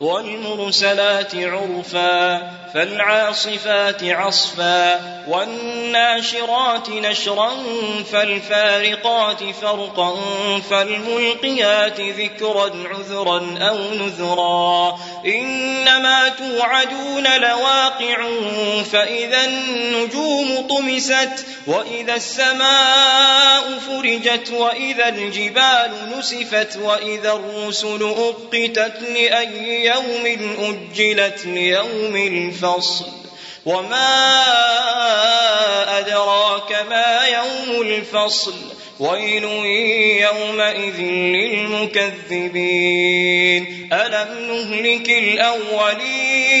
والمرسلات عرفا فالعاصفات عصفا والناشرات نشرا فالفارقات فرقا فالملقيات ذكرا عذرا أو نذرا. إنما توعدون لواقع فإذا النجوم طمست وإذا السماء فرجت وإذا الجبال نسفت وإذا الرسل أقتت لأي يوم أجلت ليوم الفصل وما أدراك ما يوم الفصل ويل يومئذ للمكذبين. ألم نهلك الأولين؟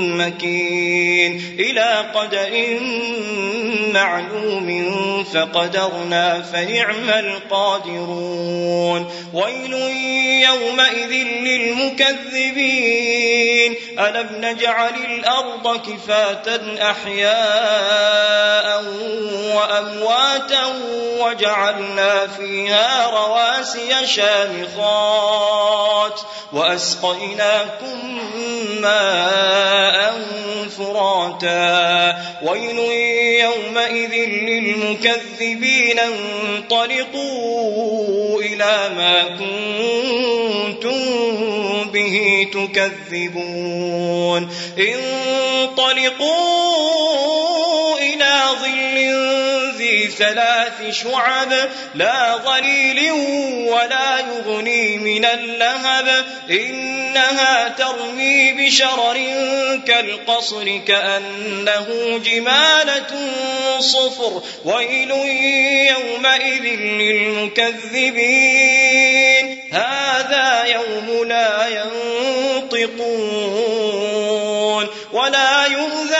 مكين. إلى قدر معلوم فقدرنا فنعم القادرون. ويل يومئذ للمكذبين. ألم نجعل الأرض كفاة أحياء وأمواتا وجعلنا فيها رواسي شامخات. وأسقيناكم ماء فراتا ويل يومئذ للمكذبين انطلقوا إلى ما كنتم به تكذبون انطلقوا ثلاث شعب لا ظليل ولا يغني من اللهب إنها ترمي بشرر كالقصر كأنه جمالة صفر ويل يومئذ للمكذبين. هذا يوم لا ينطقون ولا يؤذن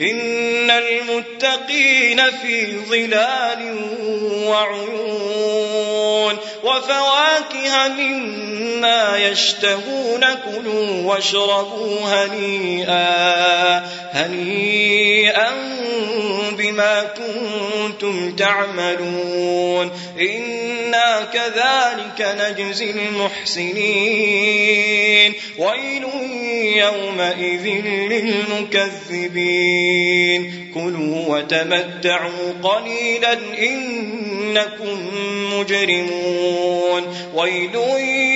إن المتقين في ظلال وعيون وفواكه مما يشتهون كلوا واشربوا هنيئا هنيئا بما كنتم تعملون إنا كذلك نجزي المحسنين ويل يومئذ للمكذبين كلوا وتمتعوا قليلا إنكم مجرمون ويل